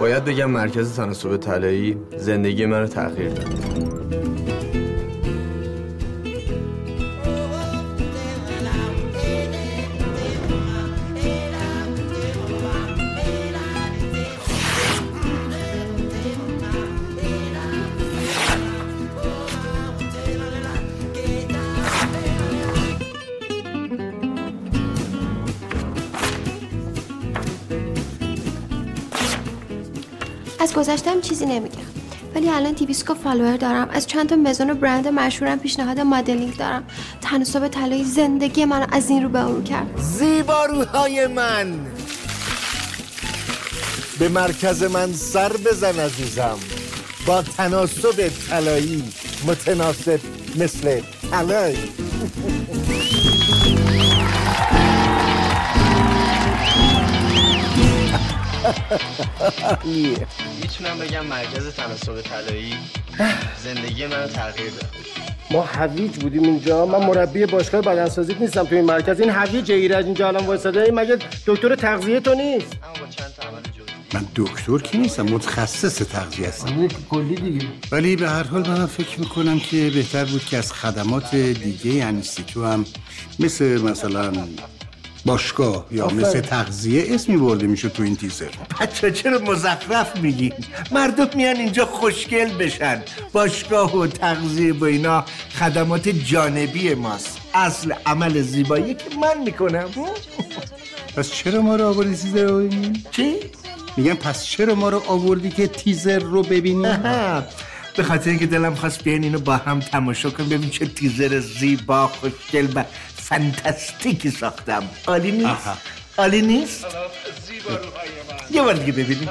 باید بگم مرکز تناسب طلایی زندگی منو تغییر داد. از گذشتم چیزی نمیگم. ولی الان دویست K follower دارم. از چند تا مزون و برند مشهورم پیشنهاد مدلینگ دارم. تناسب طلای زندگی من از این رو به اون کرد. زیباروهای من. به مرکز من سر بزن عزیزم. با تناسب طلایی متناسب مثل طلای می‌تونم بگم مرکز تناسب طلایی زندگی منو تغییر داد. ما هویج بودیم اینجا. من مربی باشگاه بدنسازی نیستم تو این مرکز. این هویج ایرج اینجا الان وایساده. این مگه دکتر تغذیه تو نیست؟ اما با چند تا عمل جزئی. من دکتر که نیستم متخصص تغذیه هستم. کلی دیگه. ولی به هر حال من فکر می‌کنم که بهتر بود که از خدمات دیگه انستیتو هم مثل مثلا باشگاه یا مثل تغذیه اسمی برده میشه تو این تیزر. بچه چرا مزخرف میگین مردم میان اینجا خوشگل بشن. باشگاه و تغذیه با اینا خدمات جانبی ماست. اصل عمل زیبایی که من می‌کنم. پس چرا ما رو آوردی تیزر رو ببینیم؟ چی؟ میگم پس چرا ما رو آوردی که تیزر رو ببینیم؟ به خاطر اینکه دلم خواست بیاین اینو با هم تماشا کنیم ببین چه تیزر زیبا خوشگل و فانتاستیکی ساختم. عالی نیست؟ آها. عالی نیست؟ یه بار دیگه ببینیم.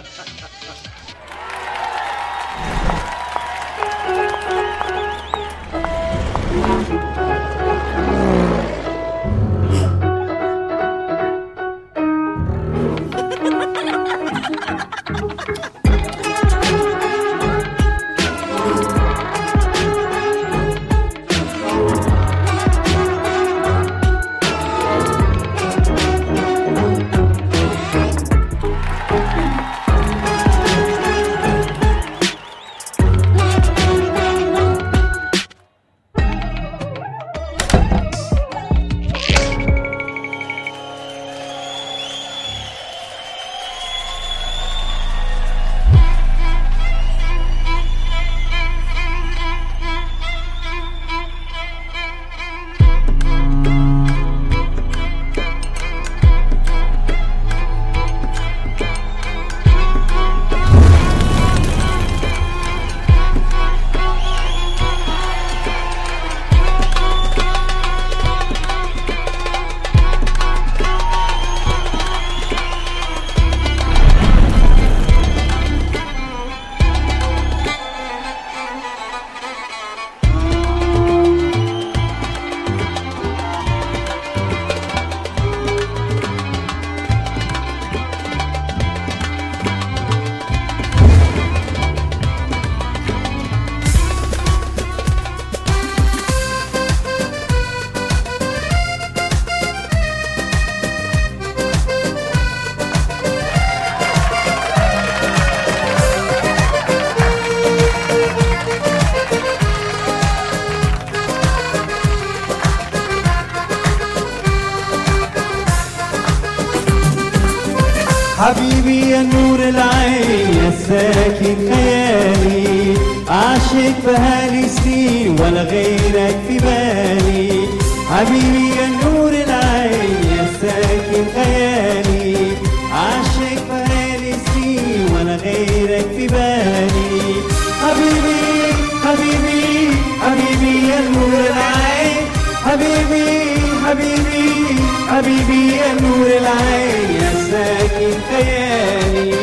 حبيبي حبيبي يا نور العين حبيبي حبيبي حبيبي يا نور العين يا ساكن خيالي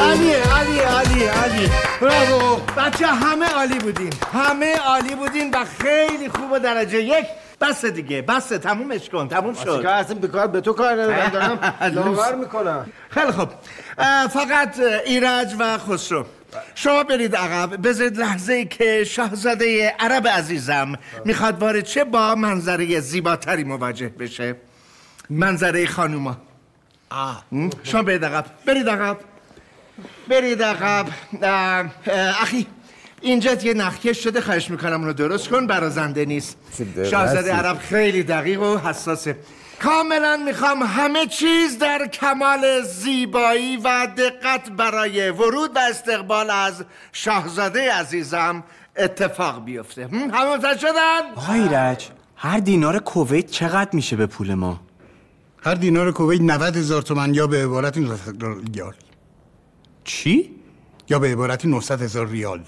عالی عالی عالی عالی براو بچه همه عالی بودین. همه عالی بودین و خیلی خوب و درجه یک. بس دیگه بس. تمومش کن تموم که شد اصلا به کار به تو کار ندارم دارم لاغر می‌کنم. خیلی خوب. اه، فقط ایرج و خسرو. شما برید عقب. بذارید لحظه ای که شاهزاده عرب عزیزم می‌خواد وارد چه با منظره زیباتری مواجه بشه. منظره خانوما. م? شما برید عقب. برید عقب. برید عقب. اخی اینجا یه نخکش شده خواهش می‌کنم اونو درست کن برازنده نیست. شاهزاده عرب خیلی دقیق و حساسه. کاملا می‌خوام همه چیز در کمال زیبایی و دقت برای ورود و استقبال از شاهزاده عزیزم اتفاق بیفته هم؟ همه متوجه شدن؟ آقای ایرج هر دینار کویت چقدر میشه به پول ما هر دینار کویت 90 هزار تومن یا به عبارت 900 ریال چی؟ یا به عبارت 900 هزار ریال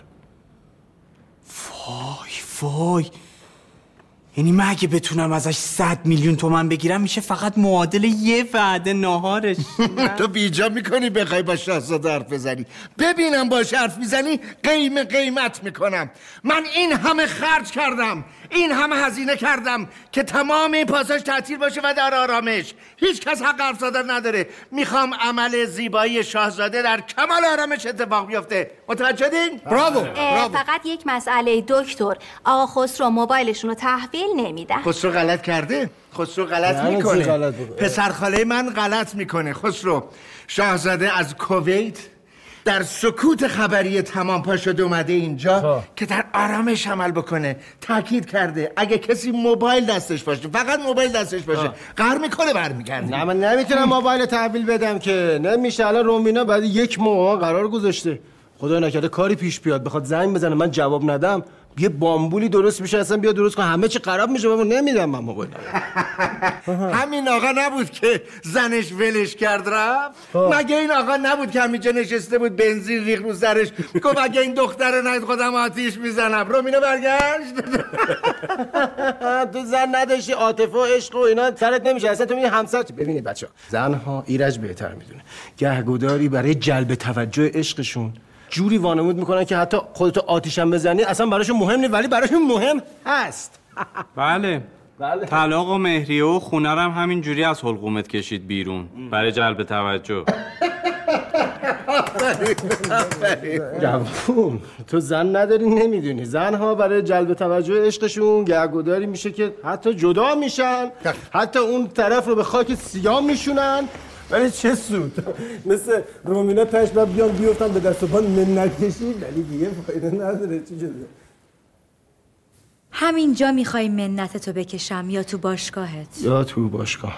وای وای یعنی من اگه بتونم ازش 100 میلیون تومن بگیرم میشه فقط معادل یه وعده ناهارش. تو بیجا می‌کنی بخوای با شاهزاده حرف بزنی. ببینم باش حرف می‌زنی قیم قیمت می‌کنم. من این همه خرج کردم. این همه هزینه کردم که تمام این پاساژ تعطیل باشه و در آرامش. هیچ کس حق حرف زدن نداره. می‌خوام عمل زیبایی شاهزاده در کمال آرامش اتفاق بیفته. متوجه؟ براوو براوو فقط یک مسئله دکتر. آقا خسرو موبایلشون رو تحویل نمیدن خسرو غلط کرده؟ خسرو غلط می‌کنه. غلط بکنه؟ پسر خاله من غلط می‌کنه. خسرو شاهزاده از کویت در سکوت خبری تمام پا شده اومده اینجا که در آرامش عمل بکنه. تاکید کرده. اگه کسی موبایل دستش باشه فقط موبایل دستش باشه. قهر می‌کنه برمیگرده. نه من نمی‌تونم موبایل تحویل بدم که. نمیشه. الان رومینا بعد یک ماه قرار گذاشته. خدا نکرده کاری پیش بیاد. بخواد زنگ بزنه. من جواب ندم. یه بامبولی درست میشه اصلا بیا درست کن. همه چی خراب میشه بابا نمیدم من موبایل. همین آقا نبود که زنش ولش کرد رفت؟ مگه این آقا نبود که همینجا نشسته بود بنزین ریخ رو سرش؟ گفت اگه این دختر رو نهید خودم آتیش می‌زنم. رومینا برگشت. تو زن نداشتی عاطفه و عشق و اینا سرت نمیشه. اصلا تو می همسر ببینید بچه زنها ایرج بهتر می‌دونه. گهگوداری برای جلب توجه عشقشون جوری وانمود می‌کنن که حتی خودتو آتیشم بزنی اصلا براشون مهم نیست ولی براشون مهم هست. بله. بله. طلاق و مهریه و خونه هم همین جوری از حلقومت کشید بیرون. برای جلب توجه. جوون تو زن نداری نمی‌دونی. زنها برای جلب توجه عشقشون گهگوداری میشه که حتی جدا میشن. حتی اون طرف رو به خاک سیاه میشونن. ولی چه سود؟ مثل رومینا تش بعد بیان بیفتن به دست و پا منت کشید ولی دیگه فایده نداره. چی شده؟ همینجا می‌خوای منت تو بکشم یا تو باشگاهت؟ یا تو باشگاه.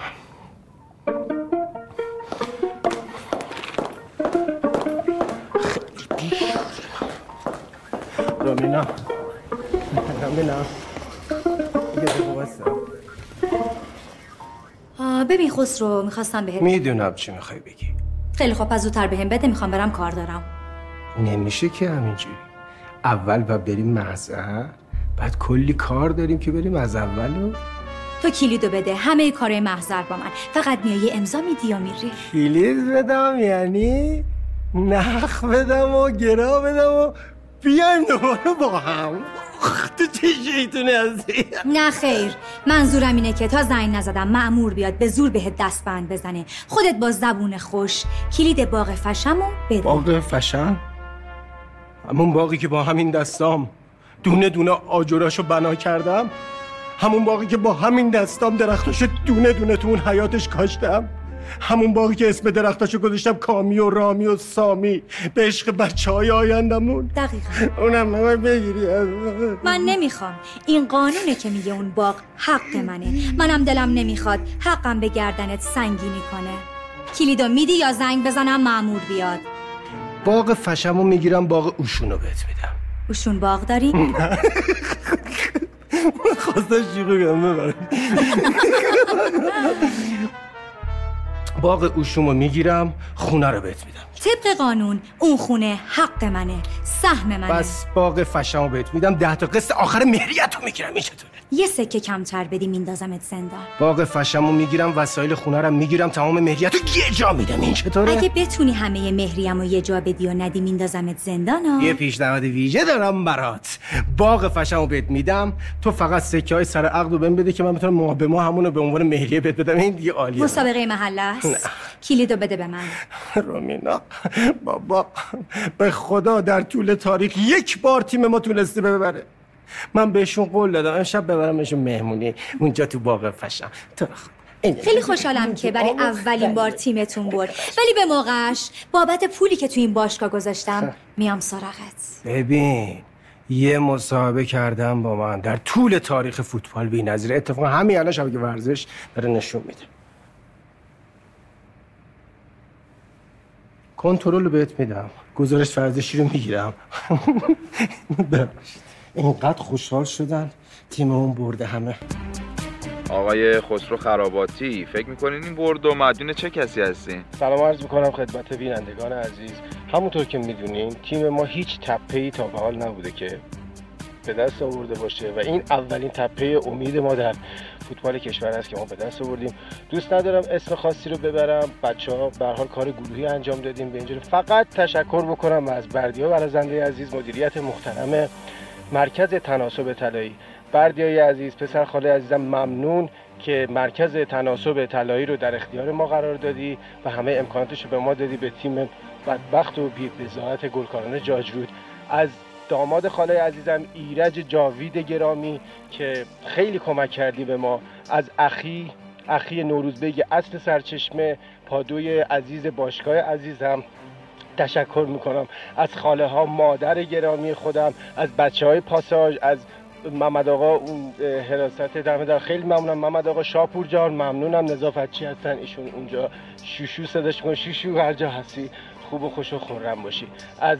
رومینا. رومینا. ببین خسرو می‌خواستم بهت می‌دونم چی می‌خوای بگی. خیلی خوب از زودتر بهم بده می‌خوام برم کار دارم. نمیشه که همینجوری. اول باید بریم محضر بعد کلی کار داریم که بریم از اول و تو کلیدو بده همه کارهای محضر با من. فقط میای یه امضا میدی و میری؟ کلید بدم یعنی نخ بدم و گرا بدم و بیایم دوباره با هم. تو چه شیطونه هستی؟ نه خیر. منظورم اینه که تا زنگ نزدم معمور بیاد به زور بهت دستبند بزنه. خودت با زبون خوش. کلید باغ فشمو بده باغ فشن همون باقی که با همین دستام دونه دونه آجراشو بنا کردم؟ همون باقی که با همین دستام درختاشو دونه دونه تو اون حیاتش کاشتم؟ همون باقی که اسم درختاشو گذاشتم کامی و رامی و سامی. به عشق بچه های آیندمون دقیقا. اونم نمای بگیری. از من نمی‌خوام. این قانونه که میگه اون باغ حق منه. منم دلم نمی‌خواد حقم به گردنت سنگینی کنه کلیدو میدی یا زنگ بزنم معمور بیاد. باغ فشمو می‌گیرم باغ اوشونو بهت میدم. اوشون باغ داری؟ خواستم کنم ببرم. باغ اوشومو می‌گیرم خونه رو بهت میدم. طبق قانون اون خونه حق منه سهم منه. بس باغ فشمو بهت میدم ده تا قسط آخر مهریت رو می‌گیرم این چطوره؟ یه سکه کمتر بدی میندازمت زندان باغ فشمو می‌گیرم وسایل خونه رو می‌گیرم تمام مهریت رو یه جا میدم. این چطوره؟ اگه بتونی همه مهریم و یه جا بدی و ندی میندازمت زندان یه پیشنهاد ویژه دارم برات. باغ فشمو بهت میدم تو فقط سکه های سر عقد رو بهم بده که من بتونم ماه به ماه همون رو به عنوان مهریه بهت بدم. این دیگه عالیه. مسابقه محله است. کلیدو بده به من. رومینا بابا به خدا در طول تاریخ یک بار تیم ما تونسته ببره. من بهشون قول دادم امشب ببرمشون مهمونی. اونجا تو باغ فشم. تو. این- خیلی خوشحالم که برای اولین بار تیمتون برد. ولی به موقعش بابت پولی که تو این باشگاه گذاشتم میام سراغت. ببین یه مصاحبه کردم با من. در طول تاریخ فوتبال بی نظیر اتفاقا همین الان شبکه ورزش داره نشون میده. کنترل رو بهت میدم. گزارش ورزشی رو می‌گیرم. ببخشید. اینقدر خوشحال شدن تیم اون برده همه. آقای خسرو خراباتی فکر می‌کنین این برد و مدیون چه کسی هستین؟ سلام عرض می‌کنم خدمت بینندگان عزیز. همونطور که می‌دونین تیم ما هیچ تپه ای تا به حال نبوده که به دست آورده باشه و این اولین تپه امید ما در فوتبال کشور است که ما به دست آوردیم. دوست ندارم اسم خاصی رو ببرم. بچه ها به هر حال کار گروهی انجام دادیم به اینجوری. فقط تشکر بکنم از بردیا برازنده عزیز مدیریت محترم مرکز تناسب طلایی. بردیای عزیز پسر خاله عزیزم ممنون که مرکز تناسب طلایی رو در اختیار ما قرار دادی و همه امکاناتش رو به ما دادی به تیم بدبخت و بزاعت گلکاران جاجرود. از داماد خاله عزیزم ایرج جاوید گرامی که خیلی کمک کردی به ما. از اخی اخی نوروزبگ اصل سرچشمه پادوی عزیز باشگاه عزیزم. تشکر می‌کنم. از خاله ها مادر گرامی خودم از بچه های پاساژ از محمد آقا اون حراست دم در. خیلی ممنونم. محمد آقا شاپور جان ممنونم. نظافتچی هستن. ایشون اونجا شوشو صداش کن شوشو هر جا هستی. خوب و خوش و خورم باشی. از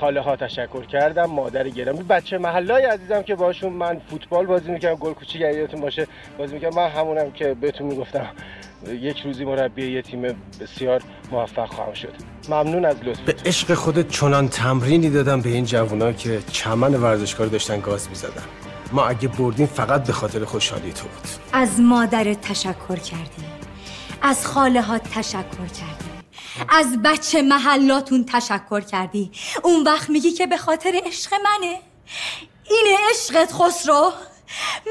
خاله ها تشکر کردم مادر گرامی بچه محلای عزیزم که باشون من فوتبال بازی می‌کردم گل کوچیک یادتون باشه بازی می‌کردم. من همونم که بهتون می‌گفتم یک روزی مربی یه تیم بسیار موفق خواهم شد. ممنون از لطف به عشق خودت چنان تمرینی دادم به این جوونا که چمن ورزشکار داشتن گاز می‌زدن. ما اگه بردیم فقط به خاطر خوشحالی تو بود. از مادرت تشکر کردی از خاله ها تشکر کردی از بچه محلاتون تشکر کردی. اون وقت میگی که به خاطر عشق منه. اینه عشقت خسرو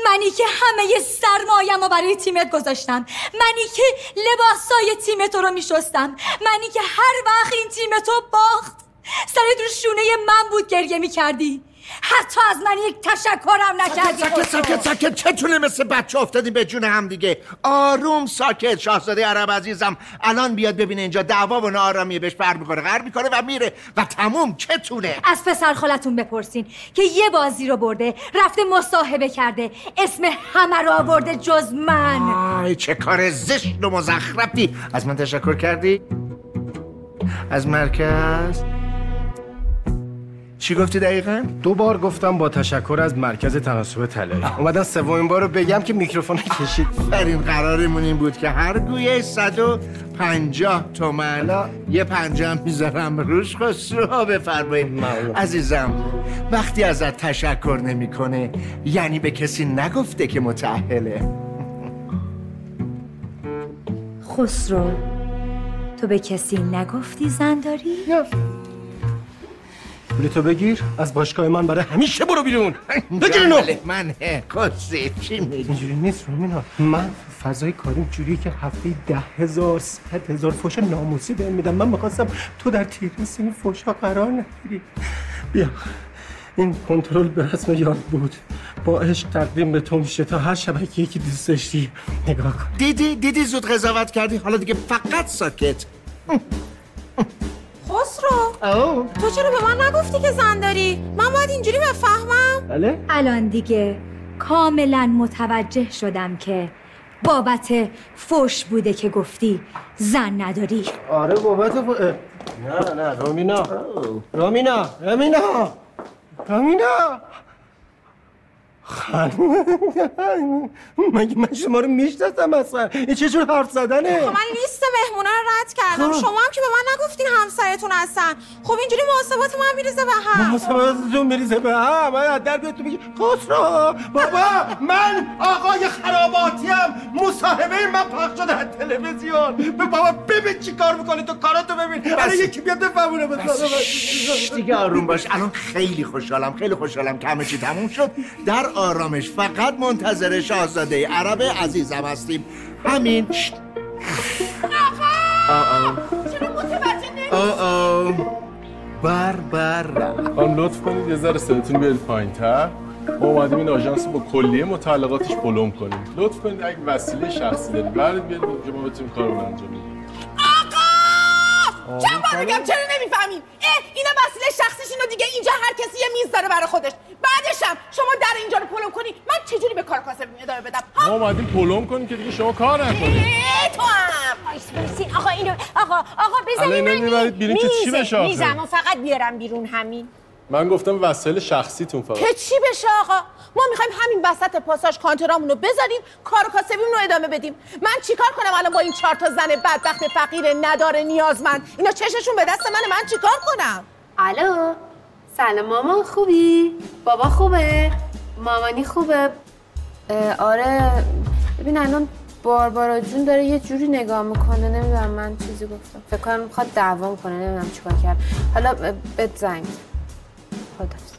منی که همه سرمایم رو برای تیمت گذاشتم منی که لباسای تیم تو رو میشستم منی که هر وقت این تیم تو باخت سرت رو شونه من بود گریه می‌کردی. حتی از من یک تشکرم نکردی. ساکت. ساکت ساکت چتونه مثل بچه افتادی به جون هم دیگه. آروم ساکت شاهزاده عرب عزیزم. الان بیاد ببینه اینجا. دعوا و نارامیه. بهش بر می‌کنه غر می‌کنه و میره. و تموم. چتونه. از پسر خالتون بپرسین که یه بازی رو برده رفته مصاحبه کرده. اسم همه رو آورده جز من. آی چه کار زشت و مزخرفی. از من تشکر کردی؟ از مرکز؟ چی گفتی دقیقا؟ دو بار گفتم با تشکر از مرکز تناسب طلایی. اومدم سومین بار رو بگم که میکروفون کشید. در این قرارمون این بود که هر گویه 150 تومن. یه پنجم می‌ذارم روش. خسرو بفرمایید عزیزم وقتی ازت تشکر نمی‌کنه یعنی به کسی نگفته که متأهله. خسرو تو به کسی نگفتی زن داری؟ تو بگیر از باشگاه من برای همیشه برو بیرون. بگیر اینو. من کسی چی میگی؟ اینجوری نیست رومینا. من فضای کاریم جوری که هفته ده هزار صد هزار فوش ناموسی بهم میدم من می‌خواستم تو در تیرس این فوشا قرار نگیری. بیا. این کنترل به رسم یاد بود. با عشق تقدیم به تو میشه. تا هر شبکه که دوست داشتی نگاه کن. دیدی؟ دیدی زود قضاوت کردی؟ حالا دیگه فقط ساکت. خسرو. تو چرا به من نگفتی که زن داری؟ من باید اینجوری بفهمم. بله. الان دیگه کاملا متوجه شدم که بابت فوش بوده که گفتی زن نداری. آره بابت. اه. نه نه رومینا رومینا رومینا رومینا خانم مگه من شما رو می‌شناسم اصلا. این چه جور حرف زدنه؟ خب من لیست مهمونا رو رد کردم. خب. شما هم که به من نگفتین همسرتون هستن. خب اینجوری محاسبات من میریزه به هم. محاسباتتون میریزه به هم. من از در بیاد تو میگی خسرو بابا من آقای خراباتیم مصاحبه من پخش شده از تلویزیون. به بابا ببین چی کار می‌کنی. تو کاراتو ببین. الان یکی بیاد بفهمونه. شش، دیگه آروم باش. الان خیلی خوشحالم. خیلی خوشحالم که همه چی تموم شد. در آرامش فقط منتظر شاهزاده عرب عزیزم هستیم. همین. شت. چرا متوجه نمیشی؟ آه آه. بر بر. رفت. خانم لطف کنید یه ذره صداتون بیارید پایین‌تر. ما اومدیم این آژانس با کلیه متعلقاتش پلم کنیم. لطف کنید اگه وسیله شخصی دارید برید بیارید اینجا ما بتونیم کارو انجام بدیم. چند بار بگم چرا نمی‌فهمین اه اینا وسیله شخصیشونو دیگه اینجا هر کسی یه میز داره برای خودش. بعدشم شما در اینجا رو پلم کنی من چجوری به کار کاسبی ادامه بدم؟ ها؟ ما اومدیم پلم کنیم که دیگه شما کار نکنید. تو هم. آقا اینو آقا آقا بزنین اینو می‌برید بیرون که چی بشه؟ میزم فقط بیارم بیرون همین. من گفتم وسایل شخصیتون فقط. که چی بشه آقا؟ ما می‌خوایم همین وسط پاساژ کانترامون رو بذاریم کار و کاسبیمون رو ادامه بدیم. من چیکار کنم الان با این چهار تا زن بدبخت فقیر نداره نیازمند؟ اینا چششون به دست منه من چیکار کنم؟ الو؟ سلام مامان خوبی؟ بابا خوبه؟ مامانی خوبه؟ آره. ببین الان باربارا جون داره یه جوری نگاه می‌کنه نمی‌دونم من چیزی گفتم. فکر کنم می‌خواد دعوا کنه نمی‌دونم چیکار کرد. حالا بهت زنگ. خدافز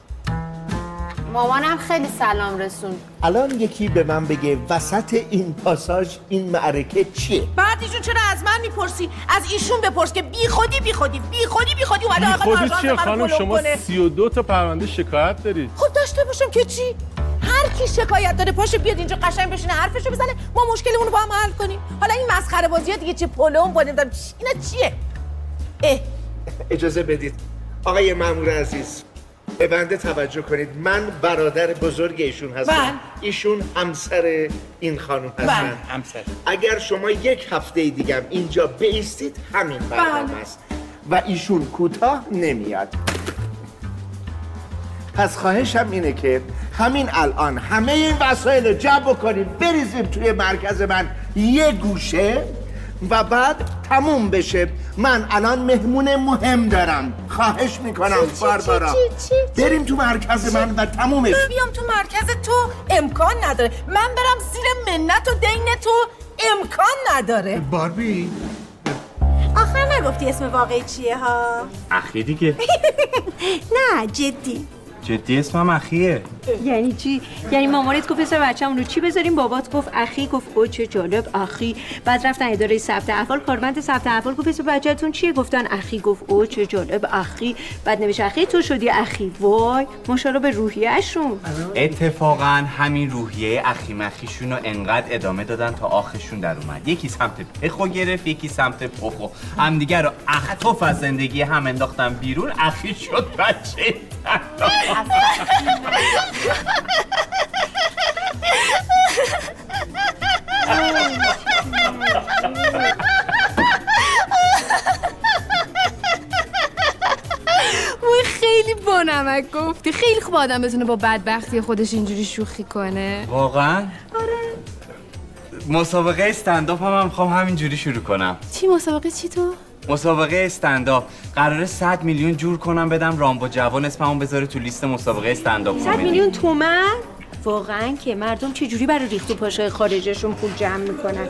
مامانم خیلی سلام رسون الان یکی به من بگه وسط این پاساژ این معرکه چیه؟ بعد ایشون چرا از من می‌پرسی؟ از ایشون بپرس که بی خودی بی خودی بی خودی بی خودی اومده بی آقا خودی چیه خانم؟ شما کنه. 32 تا پرونده شکایت دارید خب داشته باشم که چی؟ هر کی شکایت داره پاشه بیاد اینجا قشنگ بشینه حرفشو بزنه. ما مشکلمون رو با هم حل کنیم. حالا این مسخره بازی ها دیگه چه پلم نمی‌دونم چی- اینا چیه؟ اه. اجازه بدید. آقای مامور عزیز. به بنده توجه کنید. من برادر بزرگ ایشون هستم. بله. ایشون همسر این خانم. هستن. همسر. اگر شما یک هفته دیگم اینجا بیستید همین برنامه بله. است. و ایشون کوتاه نمیاد. پس خواهشم اینه که همین الان همه این وسایل رو جمع بکنیم بریزیم توی مرکز من. یه گوشه. و بعد تموم بشه. من الان مهمون مهم دارم. خواهش می‌کنم باربارا بریم تو مرکز من و تمومش. من بیام تو مرکز تو. امکان نداره. من برم زیر منت و دین تو. امکان نداره. باربی؟ آخر نگفتی اسم واقعی چیه ها؟ اخی دیگه. نه جدی. جدی اسمم اخیه. یعنی چی؟ یعنی مامانت گفت پسر بچه‌مون رو چی بذاریم؟ بابات گفت اخی گفت او چه جالب اخی. بعد رفتن اداره ثبت احوال کارمند ثبت احوال گفت پسر بچه‌تون چیه؟ گفتن اخی گفت او چه جالب اخی. بعد نوشت اخی تو شدی اخی. وای ماشاءالله به روحیه‌شون. اتفاقا همین روحیه اخی مخیشون رو انقدر ادامه دادن تا آخشون در اومد. یکی سمت پخو گرفت یکی سمت پخو. همدیگه رو اختف از زندگی هم انداختن بیرون. اخی شد بچه. خیلی بانمک گفتی خیلی خوب آدم بتونه با بدبختی خودش اینجوری شوخی کنه واقعا؟ آره مسابقه استنداپ هم, هم می‌خوام همینجوری شروع کنم چی مسابقه چی تو؟ مسابقه استنداپ. قراره 100 میلیون جور کنم بدم رامبو جوان اسممون بذاره تو لیست مسابقه استنداپ 100 میلیون تومن؟ واقعا که مردم چه جوری برای ریخت و پاشای خارجشون پول جمع می‌کنن؟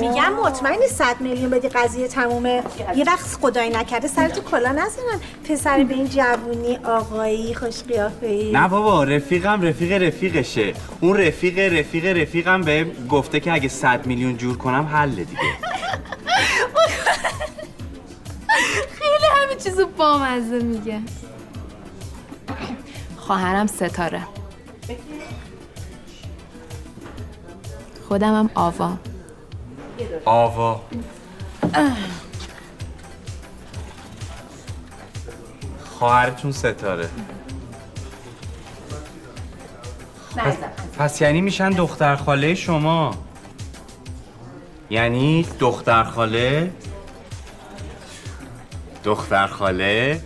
میگم مطمئنی 100 میلیون بدی قضیه تمومه. یه وقت خدای نکرده سر تو کلا نزنن. پسر به این جوونی آقایی خوش قیافه‌ای. نه بابا رفیقم رفیق رفیقشه. اون رفیق رفیق رفیقم به گفته که اگه 100 میلیون جور کنم حله دیگه. چیزو بامزه میگه. خواهرم ستاره. خودمم آوا. آوا. خواهرتون ستاره. پس, پس یعنی میشن دختر خاله شما؟ یعنی دختر خاله؟ دختر خاله.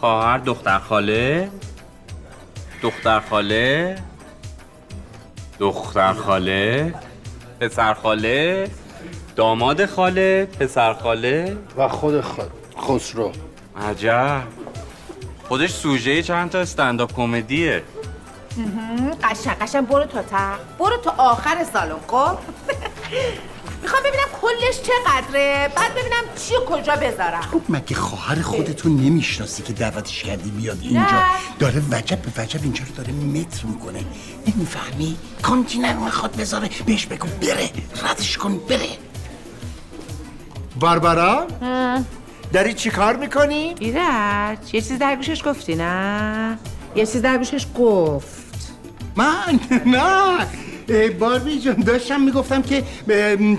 خواهر دختر خاله. دختر خاله. دختر خاله. پسر خاله. داماد خاله. پسر خاله. و خود خود خسرو. عجب. خودش سوژه چند تا استنداپ کمدیه قشنگ قشنگ. برو تا ته برو تا آخر سالن خب؟ می‌خوام ببینم کلش چقدره. بعد ببینم چی و کجا بذارم. خب مگه خواهر خودتو نمی‌شناسی که دعوتش کردی بیاد اینجا؟ نه. داره وجب به وجب اینجا رو داره متر می‌کنه. نمی‌فهمی؟ کانتینر می‌خواد بذاره. بهش بگو بره. ردش کن بره. باربارا داری چی کار می‌کنی؟ ایرج یه چیز در گوشش گفتی نه؟ یه چیز در گوشش گفت. من؟ نه. باربی جان داشتم می‌گفتم که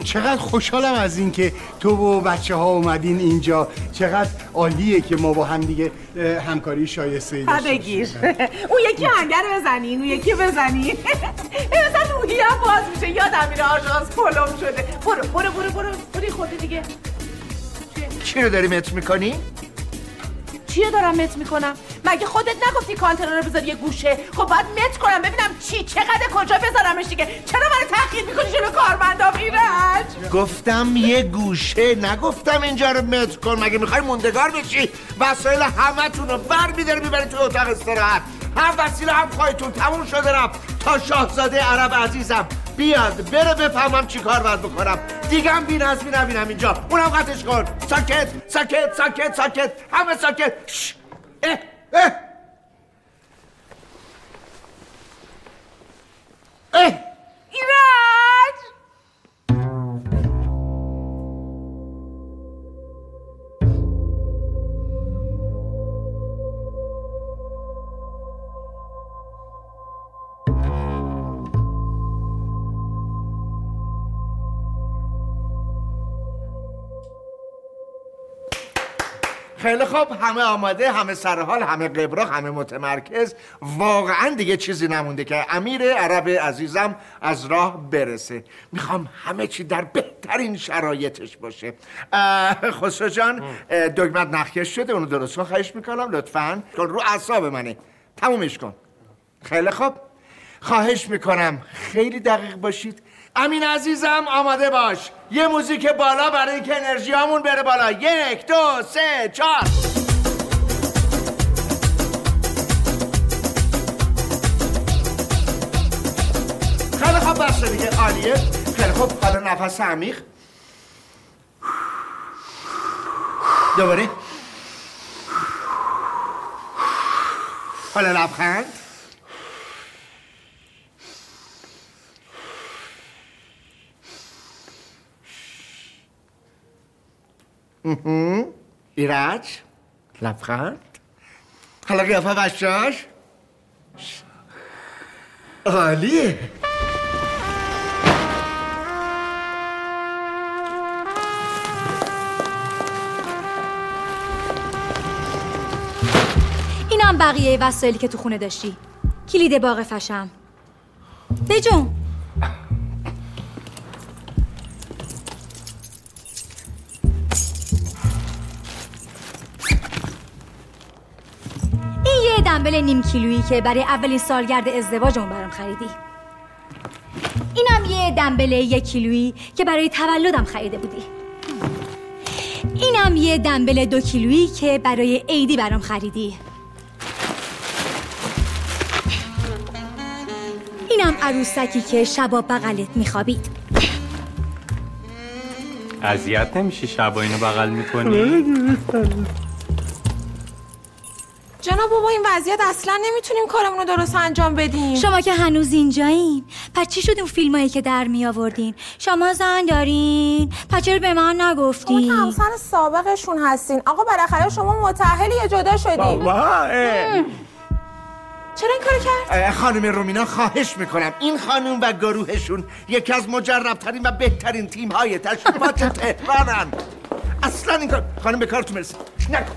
چقدر خوشحالم از این که تو و بچه ها اومدین اینجا. چقدر عالیه که ما با هم دیگه همکاری شایسته ای بگیر اون یکی هنگر بزنین اون یکی بزنین. مثلا روحی هم باز میشه یادم میره آژانس پلم شده. برو برو برو برو برو خودی دیگه. چی رو داری متر می‌کنی؟ چیه دارم مت می‌کنم؟ مگه خودت نگفتی کانتینر رو بذار یه گوشه؟ خب باید مت کنم ببینم چی چقدر کجا بذارمش دیگه. چرا منو تحقیر می‌کنی جلو کارمندام ایرج گفتم یه گوشه نگفتم اینجا رو متر کن. مگه می‌خوای موندگار بشی؟ وسایل همتون رو بر میداری می‌بری تو اتاق استراحت. هم وسیله هم خواهیتون تموم شده رفت. تا شاهزاده عرب عزیزم بیاد بره بفهمم چی کار باید بکنم. دیگه هم بی نظمی نبینم اینجا. اونم قطعش کن. ساکت ساکت ساکت ساکت. همه ساکت. اه اه. خیلی خوب. همه آماده همه سرحال همه قبرا همه متمرکز. واقعا دیگه چیزی نمونده که امیر عرب عزیزم از راه برسه. می‌خوام همه چی در بهترین شرایطش باشه. خسرو جان دگمت نخکش شده اونو درست کن. خواهش می‌کنم لطفا. کن رو اعصاب منه. تمومش کن. خیلی خوب. خواهش می‌کنم. خیلی دقیق باشید. امین عزیزم آماده باش. یه موزیک بالا برای اینکه انرژیامون بره بالا. یک دو سه چهار. خیلی خوب بسته دیگه. عالیه. خیلی خوب. حالا نفس عمیق. دوباره. حالا لبخند. ایرج لبخند حالا قیافه بچهاش عالیه اینم بقیه وسایلی که تو خونه داشتی کلید باغ فشم بجون دنبل نیم کیلویی که برای اولین سالگرد ازدواجمون برام خریدی. اینم یه دنبل یک کیلویی که برای تولدم خریده بودی. اینم یه دنبل دو کیلویی که برای عیدی برام خریدی. اینم عروسکی که شبا بغلت میخوابید. اذیت نمیشی شبا اینو بغل می‌کنی؟ جناب بابا این وضعیت اصلا نمی‌تونیم کارمون رو درست انجام بدیم. شما که هنوز اینجایین. پس چی شد اون فیلمایی که در می آوردین شما زن دارین؟ پس چرا به من شما نگفتین که همسر سابقشون هستین. آقا بالاخره شما متأهلی یا جدا شدین؟ بابا اه. چرا این کارو کرد؟ خانم رومینا خواهش می‌کنم. این خانم و گروهشون یکی از مجربترین و بهترین تیم های تشریفات تهرانن. اصلا این کار خانم به کارتون برسید. نکن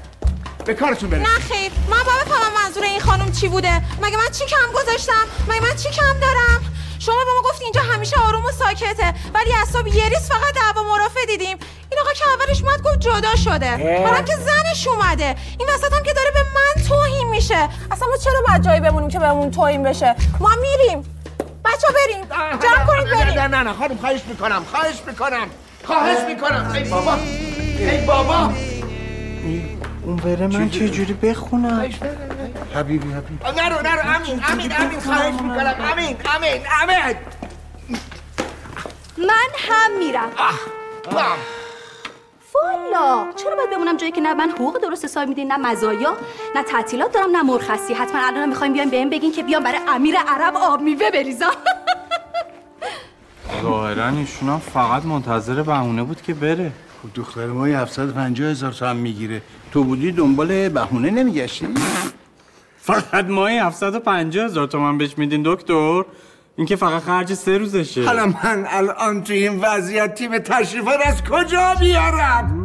به کارتون برسید. نه خیر. من باید بفهمم منظور این خانم چی بوده؟ مگه من چی کم گذاشتم؟ مگه من چی کم دارم؟ شما به ما گفتی اینجا همیشه آروم و ساکته ولی اصاب یه ریز فقط دعوا مرافع دیدیم. این آقا که اولش اومد گفت جدا شده. حالا که زنش اومده. این وسط هم که داره به من توهین میشه. اصلا ما چرا باید جایی بمونیم که بهمون توهین بشه؟ ما میریم. بچه بریم. جمع کنید بریم. نه نه نه خانم خواهش می‌کنم خواهش می‌کنم. خواهش می‌کنم. ای بابا ای بابا. اون بره من چه جوری بخونم؟ حبیبی حبیبی. نرو نرو امین امین امین خواهش می‌کنم. امین امین امین. من هم میرم. والا چرا باید بمونم جایی که نه من حقوق درست حساب میدین نه مزایا نه تعطیلات دارم نه مرخصی. حتما الان می‌خوایم بیایم بهم بگین که بیام برای امیر عرب آب میوه بریزم. ظاهرا ایشون فقط منتظر بهونه بود که بره. خب دختر ما 750 هزار تومن می‌گیره. تو بودی دنبال بهونه نمیگشتی؟ فقط ماهی 750 هزار تومن بهش میدین دکتر. این که فقط خرج سه روزشه. حالا من الان تو این وضعیت تیم تشریفات از کجا بیارم؟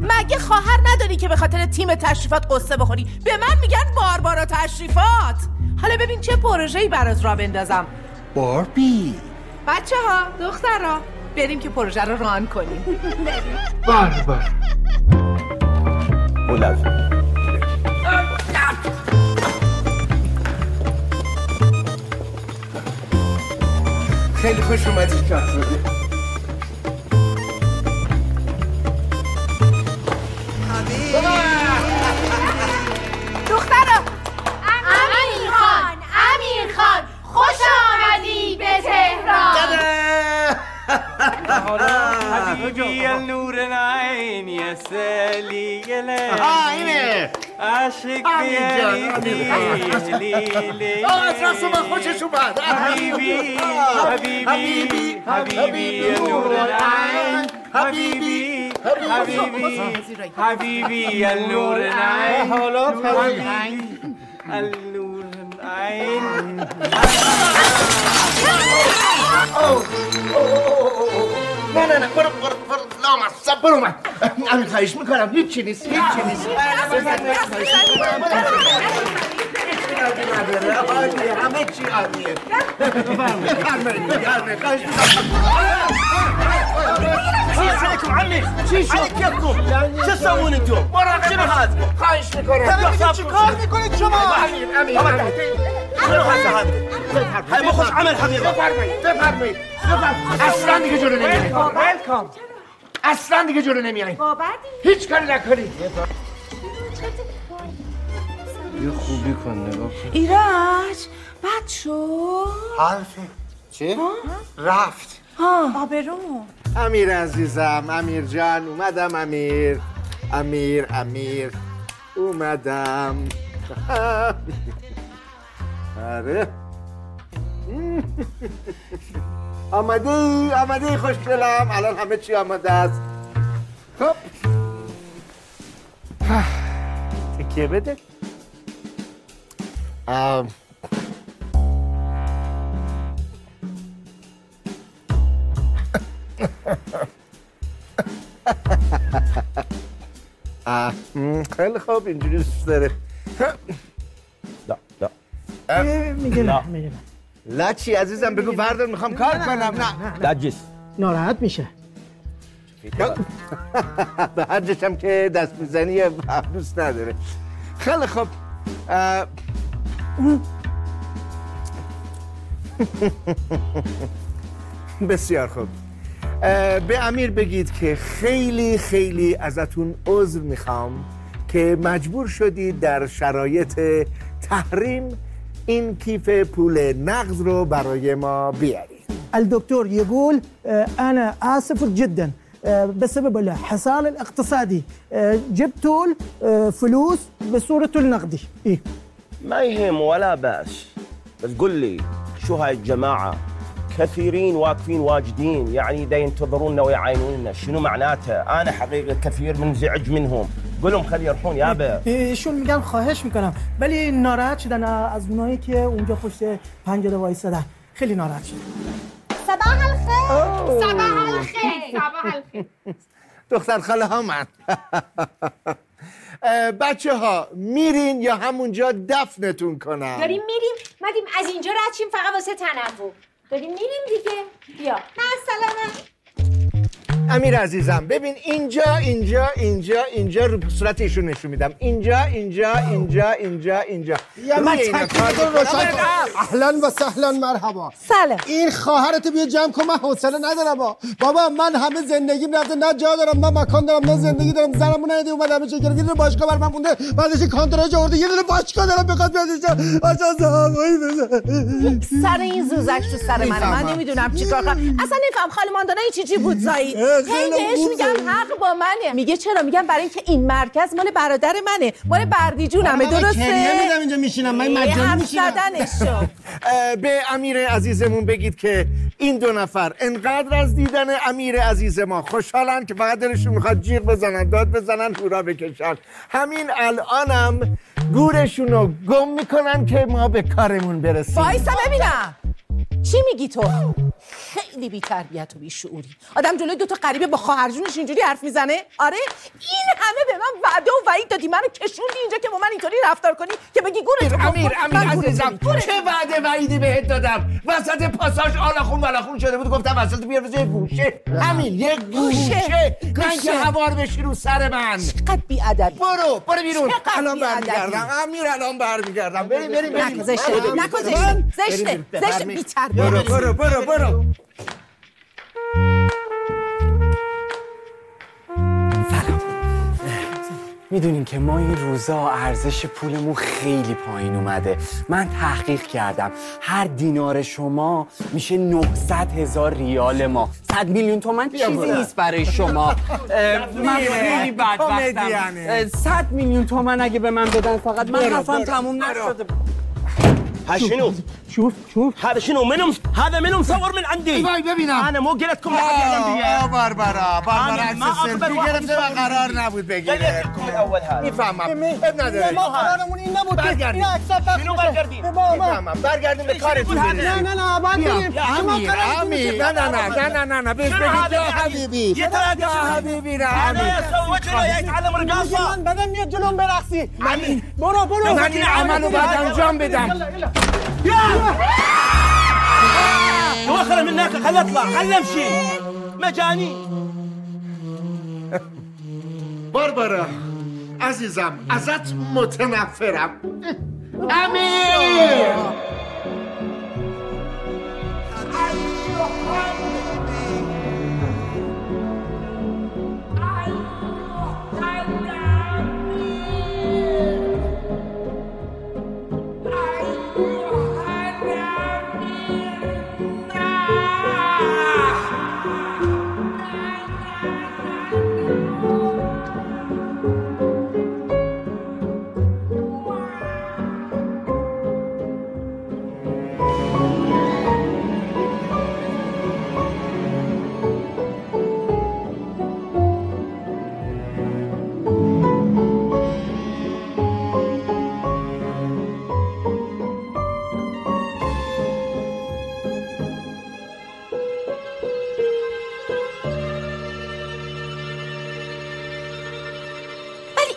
مگه خواهر نداری که به خاطر تیم تشریفات قصه بخوری؟ به من میگن باربارا تشریفات. حالا ببین چه پروژه‌ای برات را بندازم. باربی. بچه ها دخترها. بریم که پروژه رو ران کنیم. بار بار خیلی خوش اومدی شاهزاده حبيبي يا نور العين يا سالي يا آه هنا عاشق يا ليلي آه أساسا ما اخشش بعد حبيبي حبيبي حبيبي يا نور العين حبيبي حبيبي حبيبي يا نور العين حبيبي النور العين نه نه نه برو برو برو لامصب برو من امیر خواهش می‌کنم هیچی نیست هیچی نیست همه چی خواهش عليكم عمي چی شد عليكم چه سوون تو چی می‌خواد خواهش می‌کنم تمام چی کار می‌کنید شما امیر امیر امیر شنو هذا هذا هاي مخش عمل حقيقه بفرمایید بفرمایید بفرمایید اصلا دیگه جلو نمیایید ویلکام اصلا دیگه جلو نمیایید هیچ کاری نکنید یه خوبی کن نگاه کن ایرج بد شد حرفه چه؟ رفت آبرو امیر عزیزم امیر جان اومدم امیر امیر امیر اومدم آره آمده ای آمده ای خوشگلم. الان همه چی آماده است. خب. تکیه بده؟ ام. خیلی خوب اینجوری دوست داره میگه نه میگه نه لا چی عزیزم بگو بردار می‌خوام کار کنم. نه لا جس ناراحت میشه. به هر جشم که دست می‌زنی دوست نداره. خیلی خوب. اه، بسیار خوب. به امیر بگید که خیلی خیلی ازتون عذر می‌خوام که مجبور شدید در شرایط تحریم این کیف پول نقض رو برای ما بیارید. الدكتور يقول آه، أنا آسف جدا. آه، بسبب الحصار الاقتصادي آه، جبت آه، فلوس بصوره النقدي إيه؟ ما يهم ولا بأس. بس قل لي شو هاي الجماعة كثيرين واقفين واجدين. يعني دا ينتظرونا ويعاينونا شنو معناتها؟ أنا حقيقة كثير منزعج منهم. قول لهم خلي يروحون يابا ایشون میگم خواهش می‌کنم. ولی ناراحت شدن از اونایی که اونجا پشت پنجره وایسادن خیلی ناراحت شدن. صباح الخير صباح الخير صباح الخير دختر خاله ها من. بچه ها میرین یا همونجا دفنتون کنم؟ داریم میریم. مدیم از اینجا رد فقط واسه تنوع. داریم میریم دیگه. بیا. مع السلامه امیر عزیزم ببین اینجا اینجا اینجا اینجا رو صورت ایشون نشون میدم. اینجا اینجا اینجا اینجا اینجا. یا من کار رو روشن. اهلا و سهلا مرحبا. سلام. این خواهرتو بیا جمع کن من حوصله ندارم با. بابا من همه زندگیم رفته نه جا دارم نه مکان دارم نه زندگی دارم زنمون ندیدی اومد همه چه گرفت. یه دونه باشگاه بر من مونده بعدش کانتراژ آورده یه دونه باشگاه دارم بخواد بیاد اینجا. سر این زوزک تو سر من می‌فهمم. نمی‌دونم چیکار کنم. اصلا نمیفهم خاله ماندانا این چی چی بود زایی هی بهش میگم. حق با منه. میگه چرا؟ میگم برای اینکه این مرکز مال برادر منه. مال بردی جونمه. درسته؟ میدم اینجا میشینم. من مجانی میشینم. به امیر عزیزمون بگید که این دو نفر انقدر از دیدن امیر عزیز ما خوشحالن که فقط دلشون می‌خواد جیغ بزنن داد بزنن هورا بکشن. همین الانم گورشون رو گم می‌کنن که ما به کارمون برسیم. وایسا ببینم. چی میگی تو؟ خیلی بی تربیت و بی شعوری آدم جلوی دوتا غریبه با خواهرجونش اینجوری حرف می‌زنه؟ آره؟ این همه به من وعده و وعید دادی. منو کشوندی اینجا که با من اینطوری رفتار کنی که بگی گم امیر. امیر من عزیزم. چه وعده وعیدی بهت دادم؟ وسط پاساژ آلاخون ولاخون شده بود گفتم وسط بیار یه گوشه. همین یه گوشه. اینکه گوشه. هوار بشی رو سر من. چقدر بی ادبی برو برو بیرون. الان. برمیگردم. امیر الان برمیگردم. بریم بریم بریم. نکن زشته. زشته. تربیت برو برو برو برو می‌دونین که ما این روزا ارزش پولمون خیلی پایین اومده من تحقیق کردم هر دینار شما میشه 900 هزار ریال ما 100 میلیون تومن چیزی. نیست برای شما من. خیلی بدبختم کمدیانه. اه، 100 میلیون تومن اگه به من بدن فقط من حرفم تموم. نشده ها شنو؟ شوف شوف. هذا شنو؟ منهم هذا منهم صور من عندي؟ أنا مو قلتكم لحد الانبياء بربرة ما اقبل قرارنا ابو بكر الأول هذا. ما قرارنا نبو شنو برجردين ما برجردين بكاري لا لا لا بعدين يا عمي عمي لا لا لا لا لا لا بس يا حبيبي؟ يا حبيبي أنا أسوي وجهه يتعلم رقاصه بدم يجلون برقصي. برو برو عملوا بعد جنب بدم بدم توخر من هناك خل اطلع خل امشي مجانين باربارا عزیزم ازت متنفرم. امیر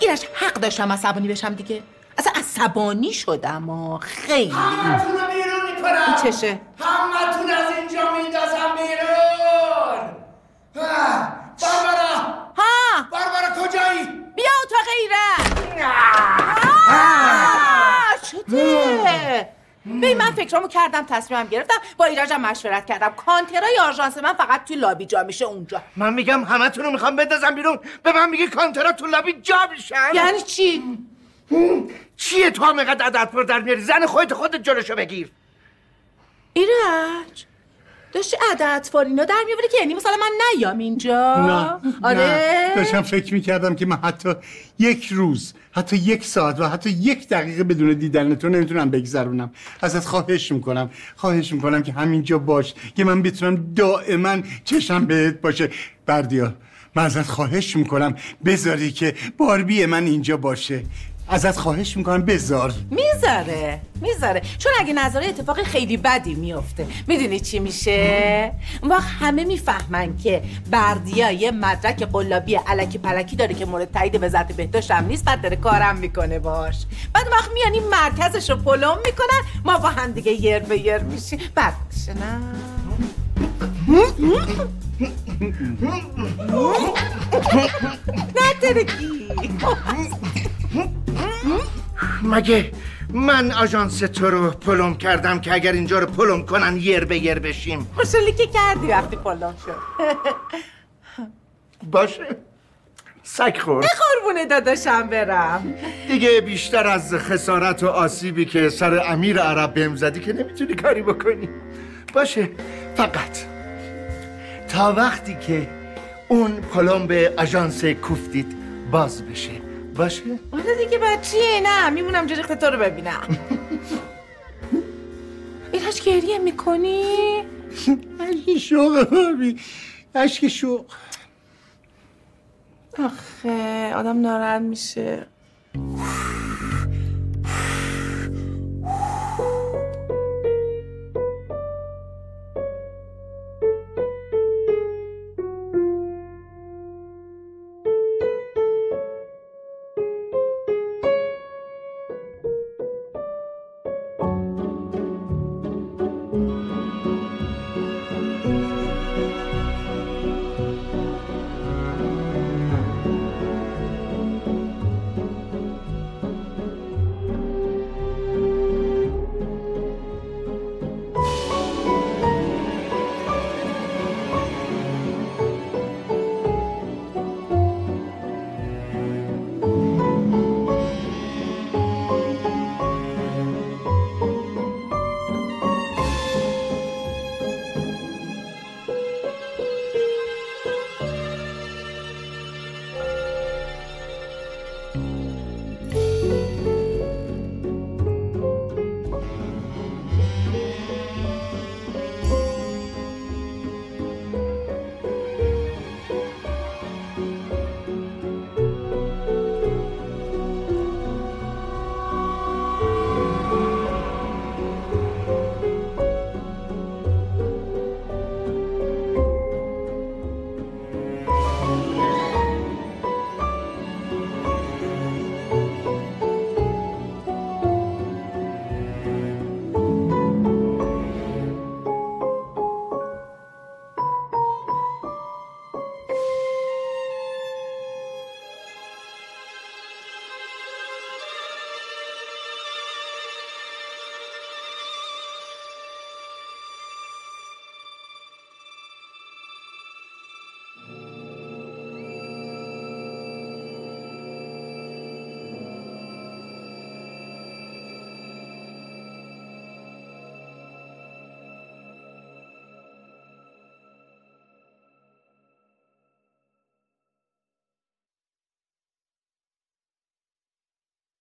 اینش حق داشتم عصبانی بشم دیگه. اصلا عصبانی شدم آه. خیلی. همتون رو بیرون می‌کنم. این چشه. همتون از اینجا میندازم بیرون آه، باربارا ها باربارا کجایی بیا اتاق ایران آه، شده ببین من فکرامو کردم تصمیمم گرفتم با ایرجم مشورت کردم. کانترای آژانس من فقط توی لابی جا میشه اونجا. من میگم همتون رو می‌خوام بندازم بیرون. به من میگه کانترا تو لابی جا میشن یعنی چی؟ چیه تو هم اینقدر عدد پر در میاری؟ زن خودت خودت جلوشو بگیر. ایرج داشتی عدد فارینا در میوری که یعنی مثلا من نیام اینجا؟ نه آره. نه. داشتم فکر می‌کردم که من حتی یک روز حتی یک ساعت و حتی یک دقیقه بدون دیدن تو نمی‌تونم بگذرونم. ازت خواهش می‌کنم خواهش می‌کنم که همینجا باش که من بتونم دائما چشم بهت باشه. بردیا من ازت خواهش می‌کنم بذاری که باربی من اینجا باشه. ازت خواهش می‌کنم بذار. می‌ذاره می‌ذاره. چون اگه نظره اتفاق خیلی بدی میفته می‌دونی چی میشه؟ اون وقت همه می‌فهمن که بردیا یه مدرک قلابی علکی پلکی داره که مورد تایید وزارت بهداشت هم نیست بعد داره کارم می‌کنه باش. بعد وقت میان این مرکزش رو پلم می‌کنن ما با هم دیگه یر به یر میشیم. بعد میشه نه؟ ندارگی مگه من آژانس تو رو پلم کردم که اگر اینجا رو پلم کنن یر به یر بشیم؟ خوشحالی که کردی وقتی پلم شد. باشه. سگ خور. به قربون داداشم برم. دیگه بیشتر از خسارت و آسیبی که سر امیر عرب بهم زدی که نمی‌تونی کاری بکنی. باشه. فقط. تا وقتی که اون پلم به آژانس کوفتید باز بشه. باشه؟ آره دیگه بچیه نه میمونم جریخت تو رو ببینم. ایراج گریه می‌کنی؟ اشک شوق بابی اشک شوق. آخه آدم ناراحت میشه.